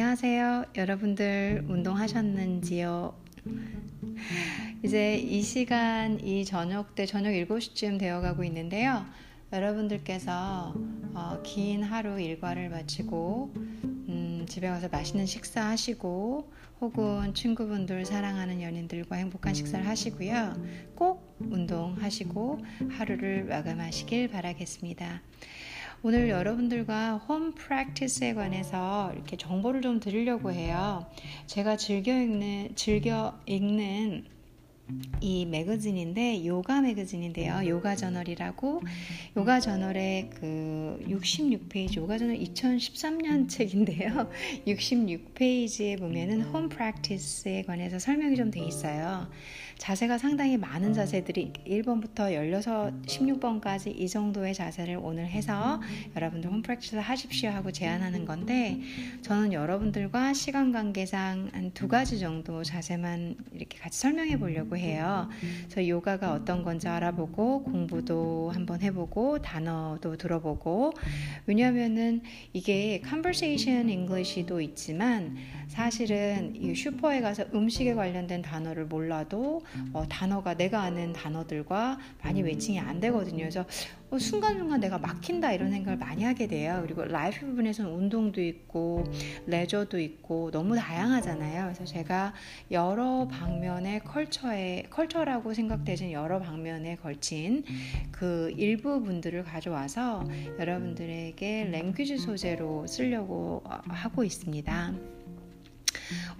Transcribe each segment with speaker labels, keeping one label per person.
Speaker 1: 안녕하세요. 여러분들 운동하셨는지요? 이제 이 시간, 이 저녁 때, 저녁 7시쯤 되어 가고 있는데요. 여러분들께서 어, 긴 하루 일과를 마치고, 음, 집에 가서 맛있는 식사 하시고, 혹은 친구분들, 사랑하는 연인들과 행복한 식사를 하시고요. 꼭 운동하시고 하루를 마감하시길 바라겠습니다. 오늘 여러분들과 홈 프랙티스에 관해서 이렇게 정보를 좀 드리려고 해요. 제가 즐겨 읽는 즐겨 읽는 이 매거진인데 요가 매거진인데요. 요가 저널이라고 요가 저널의 그 66페이지 요가 저널 2013년 책인데요. 66페이지에 보면은 홈 프랙티스에 관해서 설명이 좀 돼 있어요. 자세가 상당히 많은 자세들이 1번부터 16, 16번까지 이 정도의 자세를 오늘 해서 여러분들 홈 프랙티스 하십시오 하고 제안하는 건데 저는 여러분들과 시간 관계상 한 두 가지 정도 자세만 이렇게 같이 설명해 보려고 해요. 그래서 요가가 어떤 건지 알아보고 공부도 한번 해보고 단어도 들어보고 왜냐하면은 이게 conversation English도 있지만 사실은 이 슈퍼에 가서 음식에 관련된 단어를 몰라도 어, 단어가 내가 아는 단어들과 많이 매칭이 안 되거든요. 그래서 어, 순간순간 내가 막힌다 이런 생각을 많이 하게 돼요. 그리고 life 부분에서는 운동도 있고 레저도 있고 너무 다양하잖아요. 그래서 제가 여러 방면의 culture에 culture라고 생각되는 여러 방면에 걸친 그 일부 분들을 가져와서 여러분들에게 language 소재로 쓰려고 어, 하고 있습니다.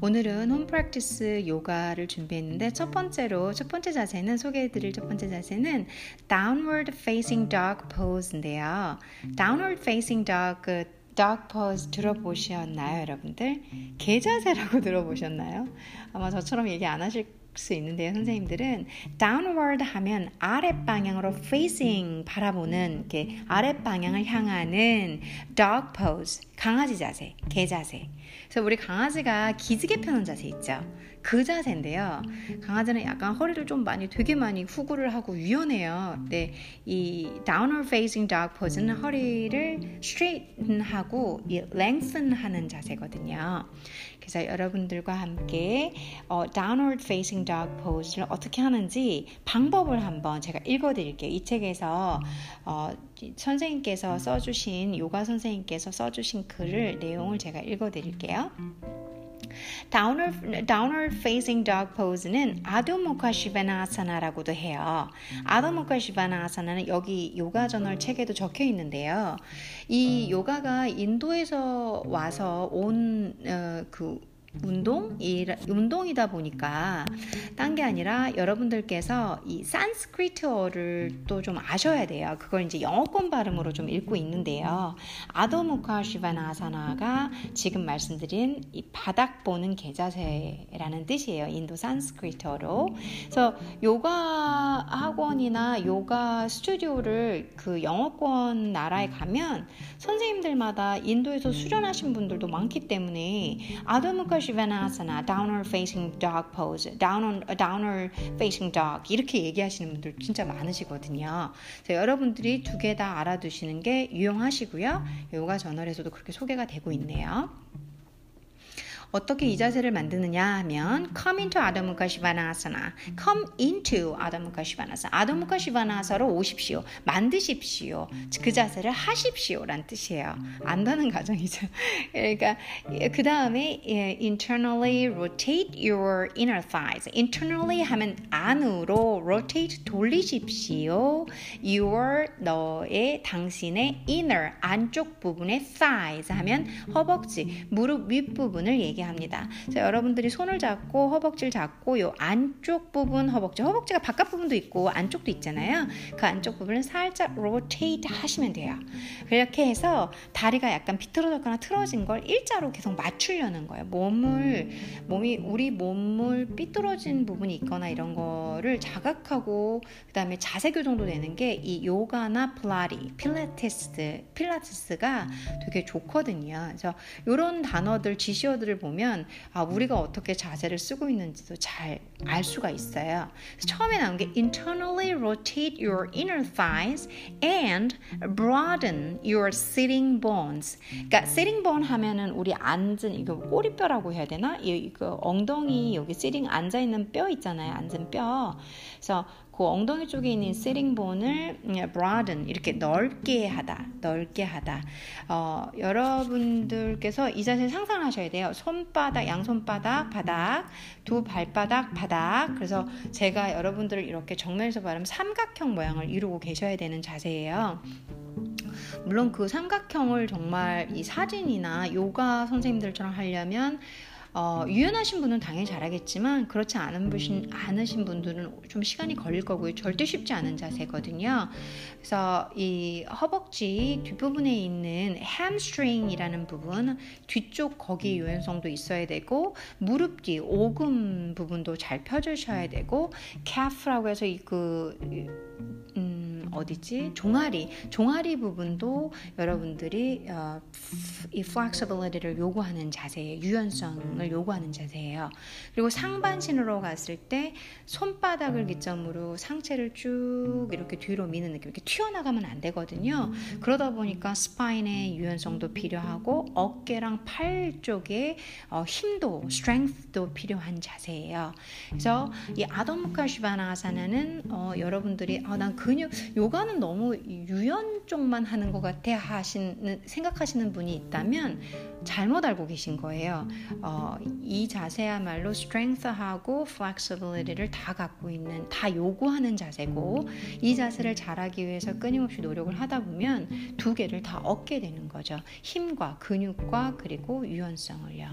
Speaker 1: 오늘은 home practice 요가를 준비했는데 첫 번째로 첫 번째 자세는 소개해드릴 첫 번째 자세는 downward facing dog pose인데요. downward facing dog 그 dog pose 들어보셨나요, 여러분들? 개 자세라고 들어보셨나요? 아마 저처럼 얘기 안 하실 수 있는데요, 선생님들은 downward 하면 아랫 방향으로 facing 바라보는 이렇게 아랫 방향을 향하는 dog pose 강아지 자세, 개 자세. 그래서 우리 강아지가 기지개 펴는 자세 있죠. 그 자세인데요. 강아지는 약간 허리를 좀 많이 되게 많이 후구를 하고 유연해요. 네, 이 downward facing dog pose는 허리를 straight하고 lengthen하는 자세거든요. 그래서 여러분들과 함께 어, downward facing dog pose를 어떻게 하는지 방법을 한번 제가 읽어드릴게요. 이 책에서 어, 선생님께서 써주신 요가 선생님께서 써주신 글을 내용을 제가 읽어드릴게요. Downward, downward facing dog pose는 아도모카 시바나아사나라고도 해요. 아도모카 시바나아사나는 여기 요가 저널 책에도 적혀 있는데요. 이 요가가 인도에서 와서 온그 어, 운동 운동이다 보니까 딴 게 아니라 여러분들께서 이 산스크리트어를 또 좀 아셔야 돼요. 그걸 이제 영어권 발음으로 좀 읽고 있는데요. 아도무카 시바나아사나가 지금 말씀드린 이 바닥 보는 계자세라는 뜻이에요. 인도 산스크리트어로. 그래서 요가 학원이나 요가 스튜디오를 그 영어권 나라에 가면 선생님들마다 인도에서 수련하신 분들도 많기 때문에 아도무카 Shivanasana, downward facing dog pose, down on, downward facing dog 이렇게 얘기하시는 분들 진짜 많으시거든요. 그래서 여러분들이 두 개 다 알아두시는 게 유용하시고요. 요가 저널에서도 그렇게 소개가 되고 있네요. 어떻게 이 자세를 만드느냐 하면 come into Mukha Svanasana, come into Svanasana, Adho Mukha Svanasana로 오십시오, 만드십시오, 그 자세를 하십시오 란 뜻이에요. 안다는 가정이죠. 그러니까 그 다음에 internally rotate your inner thighs. internally 하면 안으로 rotate 돌리십시오. your 너의 당신의 inner 안쪽 부분의 thighs 하면 허벅지, 무릎 윗부분을 얘기 얘기합니다. 자, 여러분들이 손을 잡고 허벅지를 잡고 요 안쪽 부분 허벅지, 허벅지가 바깥 부분도 있고 안쪽도 있잖아요. 그 안쪽 부분을 살짝 rotate 하시면 돼요. 그렇게 해서 다리가 약간 비틀어졌거나 틀어진 걸 일자로 계속 맞추려는 거예요. 몸을 몸이 우리 몸을 삐뚤어진 부분이 있거나 이런 거를 자각하고 그다음에 자세 교정도 되는 게 이 요가나 플라리, 필라테스, 필라테스가 되게 좋거든요. 그래서 이런 단어들 지시어들을 보면 보면 아, 우리가 어떻게 자세를 쓰고 있는지도 잘 알 수가 있어요. 처음에 나온 게 internally rotate your inner thighs and broaden your sitting bones. 그러니까 sitting bone 하면은 우리 앉은 이거 꼬리뼈라고 해야 되나? 이거 엉덩이 여기 sitting 앉아 있는 뼈 있잖아요. 앉은 뼈. 그래서 그 엉덩이 쪽에 있는 세링본을 broaden 이렇게 넓게 하다, 넓게 하다. 어, 여러분들께서 이 자세 상상하셔야 돼요. 손바닥, 양손바닥, 바닥, 두 발바닥, 바닥. 그래서 제가 여러분들을 이렇게 정면에서 바르면 삼각형 모양을 이루고 계셔야 되는 자세예요. 물론 그 삼각형을 정말 이 사진이나 요가 선생님들처럼 하려면 어, 유연하신 분은 당연히 잘하겠지만 그렇지 않은 분, 않으신 분들은 좀 시간이 걸릴 거고요. 절대 쉽지 않은 자세거든요. 그래서 이 허벅지 뒷부분에 있는 햄스트링이라는 부분 뒤쪽 거기 유연성도 있어야 되고 무릎 뒤 오금 부분도 잘 펴주셔야 되고 calf라고 해서 이그 음, 어디지? 종아리, 종아리 부분도 여러분들이 어, 이 flexibility를 요구하는 자세예요. 유연성을 요구하는 자세예요. 그리고 상반신으로 갔을 때 손바닥을 기점으로 상체를 쭉 이렇게 뒤로 미는 느낌, 이렇게 튀어나가면 안 되거든요. 그러다 보니까 스파인의 유연성도 필요하고 어깨랑 팔 쪽에 어, 힘도, strength도 필요한 자세예요. 그래서 이 아도무카 슈바나사나는 어, 여러분들이 아, 난 근육 요가는 너무 유연 쪽만 하는 것 같아 하시는 생각하시는 분이 있다면 잘못 알고 계신 거예요. 어, 이 자세야말로 strength하고 flexibility를 다 갖고 있는 다 요구하는 자세고 이 자세를 잘하기 위해서 끊임없이 노력을 하다 보면 두 개를 다 얻게 되는 거죠. 힘과 근육과 그리고 유연성을요.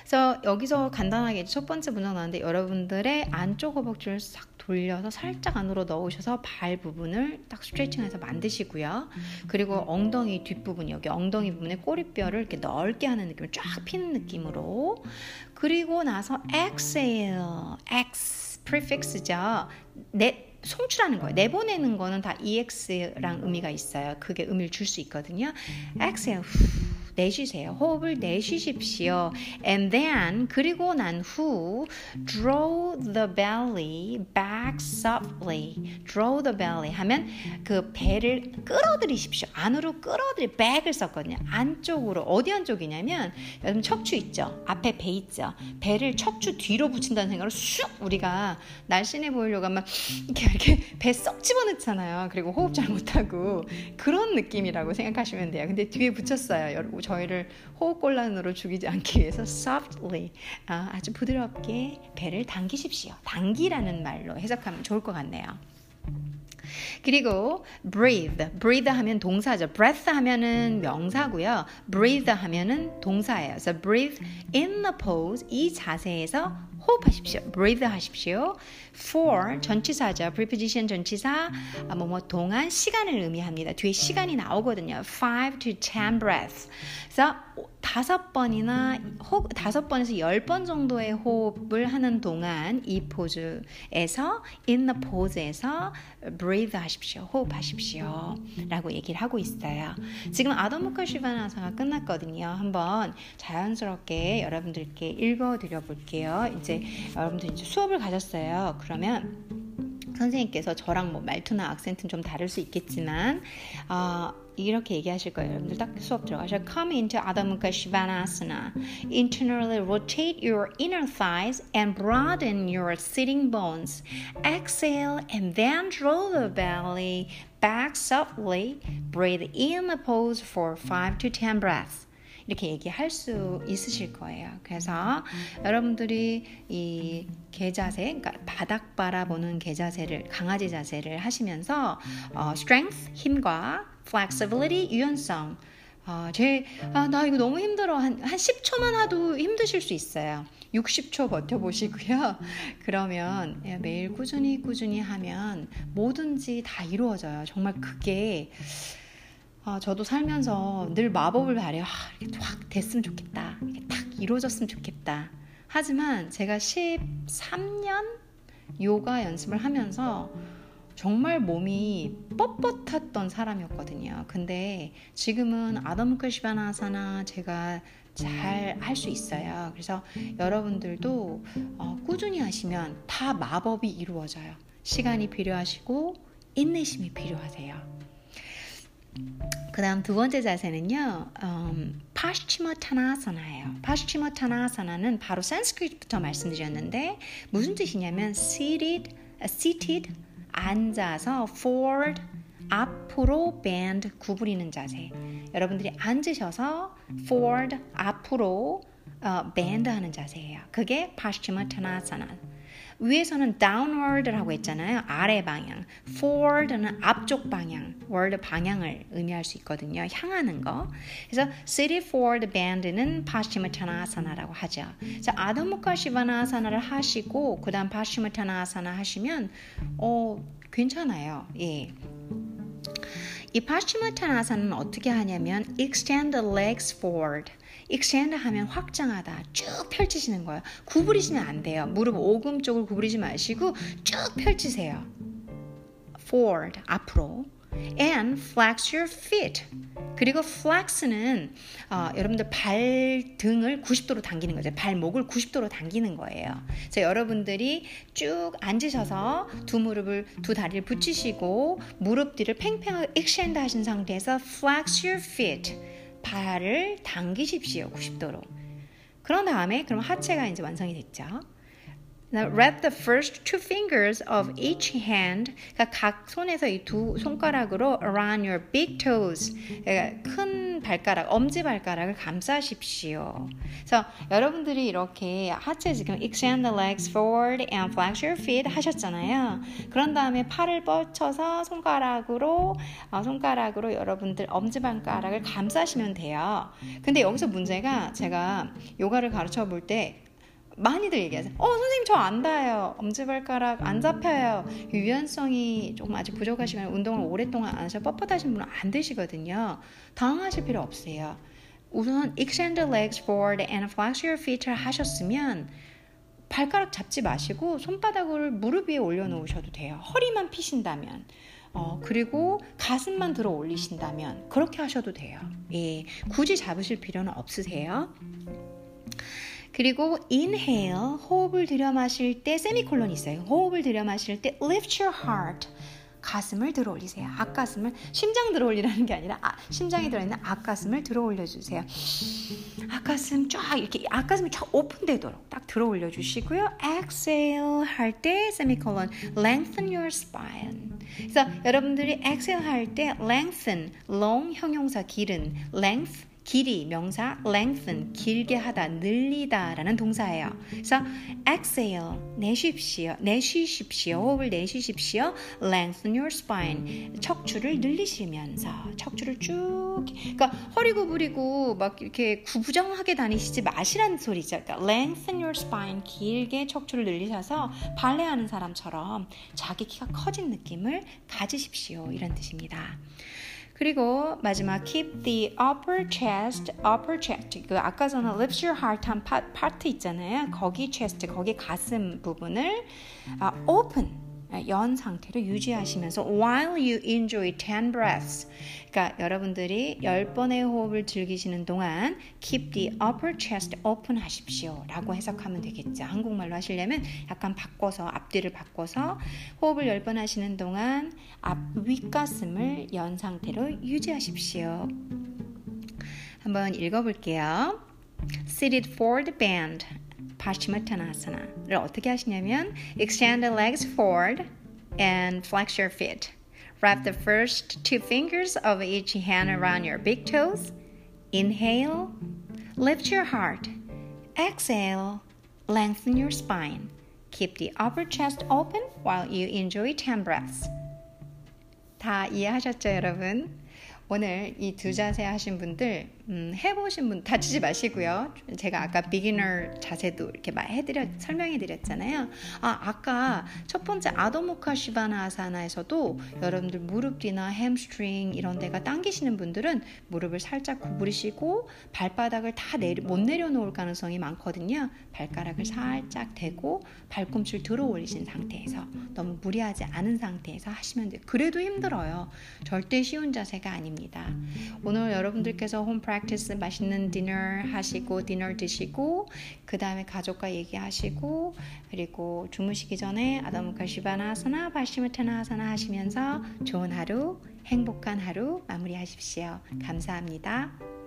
Speaker 1: 그래서 여기서 간단하게 첫 번째 문장 나왔는데 여러분들의 안쪽 허벅지를 싹 돌려서 살짝 안으로 넣으셔서 발 부분을 딱 스트레칭해서 만드시고요. 그리고 엉덩이 뒷부분 여기 엉덩이 부분에 꼬리뼈를 이렇게 넓게 하는 느낌을 쫙 피는 느낌으로 그리고 나서 exhale, x prefix죠. 내 송출하는 거예요. 내보내는 거는 다 ex랑 의미가 있어요. 그게 의미를 줄 수 있거든요. exhale 내쉬세요. 호흡을 내쉬십시오. And then 그리고 난 후 draw the belly back softly. draw the belly 하면 그 배를 끌어들이십시오. 안으로 끌어들이 back을 썼거든요. 안쪽으로 어디 안쪽이냐면 여러분 척추 있죠. 앞에 배 있죠. 배를 척추 뒤로 붙인다는 생각으로 쑥 우리가 날씬해 보이려고 하면 이렇게 이렇게 배 쏙 집어넣잖아요. 그리고 호흡 잘 못하고 그런 느낌이라고 생각하시면 돼요. 근데 뒤에 붙였어요. 여러분 저희를 호흡곤란으로 죽이지 않기 위해서 softly 아, 아주 부드럽게 배를 당기십시오. 당기라는 말로 해석하면 좋을 것 같네요. 그리고 breathe, breathe 하면 동사죠. breath 하면은 명사고요. breathe 하면은 동사예요. 그래서 breathe in the pose 이 자세에서 호흡하십시오. breathe 하십시오. for 전치사죠. preposition 전치사 뭐뭐 뭐 동안 시간을 의미합니다. 뒤에 시간이 나오거든요. 5 to 10 breaths. 그래서 다섯 번이나 호, 다섯 번에서 열 번 정도의 호흡을 하는 동안 이 포즈에서 in the pose에서 breathe 하십시오. 호흡하십시오. 라고 얘기를 하고 있어요. 지금 아도무카 슈바나사가 끝났거든요. 한번 자연스럽게 여러분들께 읽어 드려 볼게요. 이제 여러분들 이제 수업을 가졌어요. 그러면 선생님께서 저랑 뭐 말투나 악센트는 좀 다를 수 있겠지만 어, 이렇게 얘기하실 거예요. 여러분들 딱 수업 들어가셔. Come into Adho Mukha Svanasana. Internally rotate your inner thighs and broaden your sitting bones. Exhale and then draw the belly back softly. Breathe in the pose for 5 to 10 breaths. 이렇게 얘기할 수 있으실 거예요. 그래서 여러분들이 이 개자세, 그러니까 바닥 바라보는 개자세를 강아지 자세를 하시면서 어, strength 힘과 flexibility 유연성 아, 제, 아, 나 이거 너무 힘들어. 한, 한 10초만 하도 힘드실 수 있어요. 60초 버텨보시고요. 그러면 예, 매일 꾸준히 꾸준히 하면 뭐든지 다 이루어져요. 정말 그게 아, 저도 살면서 늘 마법을 바래요. 아, 이렇게 확 됐으면 좋겠다. 이렇게 딱 이루어졌으면 좋겠다. 하지만 제가 13년 요가 연습을 하면서 정말 몸이 뻣뻣했던 사람이었거든요. 근데 지금은 아담크시바나사나 제가 잘 할 수 있어요. 그래서 여러분들도 어, 꾸준히 하시면 다 마법이 이루어져요. 시간이 필요하시고 인내심이 필요하세요. 그 다음 두 번째 자세는요, 음, 파시치머타나사나예요. 파시치머타나사나는 바로 산스크리트부터 말씀드렸는데 무슨 뜻이냐면 seated, seated 앉아서 forward 앞으로 bend 구부리는 자세. 여러분들이 앉으셔서 forward 앞으로 어, bend 하는 자세예요. 그게 파시치머타나사나. 위에서는 downward라고 했잖아요. 아래 방향. forward는 앞쪽 방향, word 방향을 의미할 수 있거든요. 향하는 거. 그래서 city forward band는 파시마타나아사나라고 하죠. 자, 아다무카 시바나아사나를 하시고 그다음 파시마타나아사나 하시면 어 괜찮아요. 예. 이 파시마타나아사는 어떻게 하냐면 extend the legs forward. extend 하면 확장하다. 쭉 펼치시는 거예요. 구부리시면 안 돼요. 무릎 오금 쪽을 구부리지 마시고 쭉 펼치세요. forward 앞으로. And flex your feet. 그리고 flex는 어, 여러분들 발등을 90도로 당기는 거죠. 발목을 90도로 당기는 거예요. 그래서 여러분들이 쭉 앉으셔서 두 무릎을 두 다리를 붙이시고 무릎 뒤를 팽팽하게 extend 하신 상태에서 flex your feet. 발을 당기십시오. 90도로. 그런 다음에 그럼 하체가 이제 완성이 됐죠. Now wrap the first two fingers of each hand. 그러니까 각 손에서 이 두 손가락으로 around your big toes. 그러니까 큰 발가락, 엄지 발가락을 감싸십시오. 그래서 여러분들이 이렇게 하체 지금 extend the legs forward and flex your feet 하셨잖아요. 그런 다음에 팔을 뻗쳐서 손가락으로 어, 손가락으로 여러분들 엄지 발가락을 감싸시면 돼요. 근데 여기서 문제가 제가 요가를 가르쳐 볼때 많이들 얘기하세요. 어, 선생님 저 안 닿아요. 엄지발가락 안 잡혀요. 유연성이 조금 아직 부족하시거나 운동을 오랫동안 안 하셔 뻣뻣하신 분은 안 되시거든요. 당황하실 필요 없어요. 우선 extend the legs forward and flex your feet를 하셨으면 발가락 잡지 마시고 손바닥을 무릎 위에 올려놓으셔도 돼요. 허리만 피신다면. 어, 그리고 가슴만 들어 올리신다면 그렇게 하셔도 돼요. 예, 굳이 잡으실 필요는 없으세요. 그리고 inhale 호흡을 들여 마실 때 세미콜론 있어요. 호흡을 들여 마실 때 lift your heart 가슴을 들어 올리세요. 앞가슴을 심장 들어 올리라는 게 아니라 아, 심장이 들어 있는 앞가슴을 들어 올려 주세요. 앞가슴 쫙 이렇게 앞가슴이 쫙 오픈되도록 딱 들어 올려 주시고요. exhale 할 때 세미콜론 lengthen your spine. 그래서 여러분들이 exhale 할 때 lengthen long 형용사 길은 length 길이 명사 lengthen 길게 하다 늘리다라는 동사예요. 그래서 exhale 내쉽시오 내쉬십시오 호흡을 내쉬십시오 lengthen your spine 척추를 늘리시면서 척추를 쭉 그러니까 허리 구부리고 막 이렇게 구부정하게 다니시지 마시라는 소리죠. 그러니까 lengthen your spine 길게 척추를 늘리셔서 발레하는 사람처럼 자기 키가 커진 느낌을 가지십시오 이런 뜻입니다. 그리고 마지막 keep the upper chest, upper chest. 그 아까 전에 lift your heart 한 파, 파트 있잖아요. 거기 chest, 거기 가슴 부분을 아, open 연 상태로 유지하시면서 while you enjoy 10 breaths. 그러니까 여러분들이 10번의 호흡을 즐기시는 동안 keep the upper chest open 하십시오 라고 해석하면 되겠죠. 한국말로 하시려면 약간 바꿔서 앞뒤를 바꿔서 호흡을 10번 하시는 동안 앞 윗가슴을 연 상태로 유지하십시오. 한번 읽어볼게요. Seated forward bend 파시마타나사나를 어떻게 하시냐면 extend the legs forward and flex your feet. Wrap the first two fingers of each hand around your big toes. Inhale, lift your heart. Exhale, lengthen your spine. Keep the upper chest open while you enjoy 10 breaths. 다 이해하셨죠, 여러분? 오늘 이 두 자세 하신 분들 음, 해보신 분 다치지 마시고요. 제가 아까 beginner 자세도 이렇게 해드려 설명해드렸잖아요. 아 아까 첫 번째 아도 무카 스바나 아사나에서도 여러분들 무릎 뒤나 햄스트링 이런 데가 당기시는 분들은 무릎을 살짝 구부리시고 발바닥을 다 내려, 못 내려놓을 가능성이 많거든요. 발가락을 살짝 대고 발꿈치를 들어 올리신 상태에서 너무 무리하지 않은 상태에서 하시면 돼요. 그래도 힘들어요. 절대 쉬운 자세가 아닙니다. 오늘 여러분들께서 홈 프랙 티스 맛있는 디너 하시고 디너 드시고 그 다음에 가족과 얘기하시고 그리고 주무시기 전에 아다무카 시바나사나 바시무타나사나 하시면서 좋은 하루 행복한 하루 마무리하십시오. 감사합니다.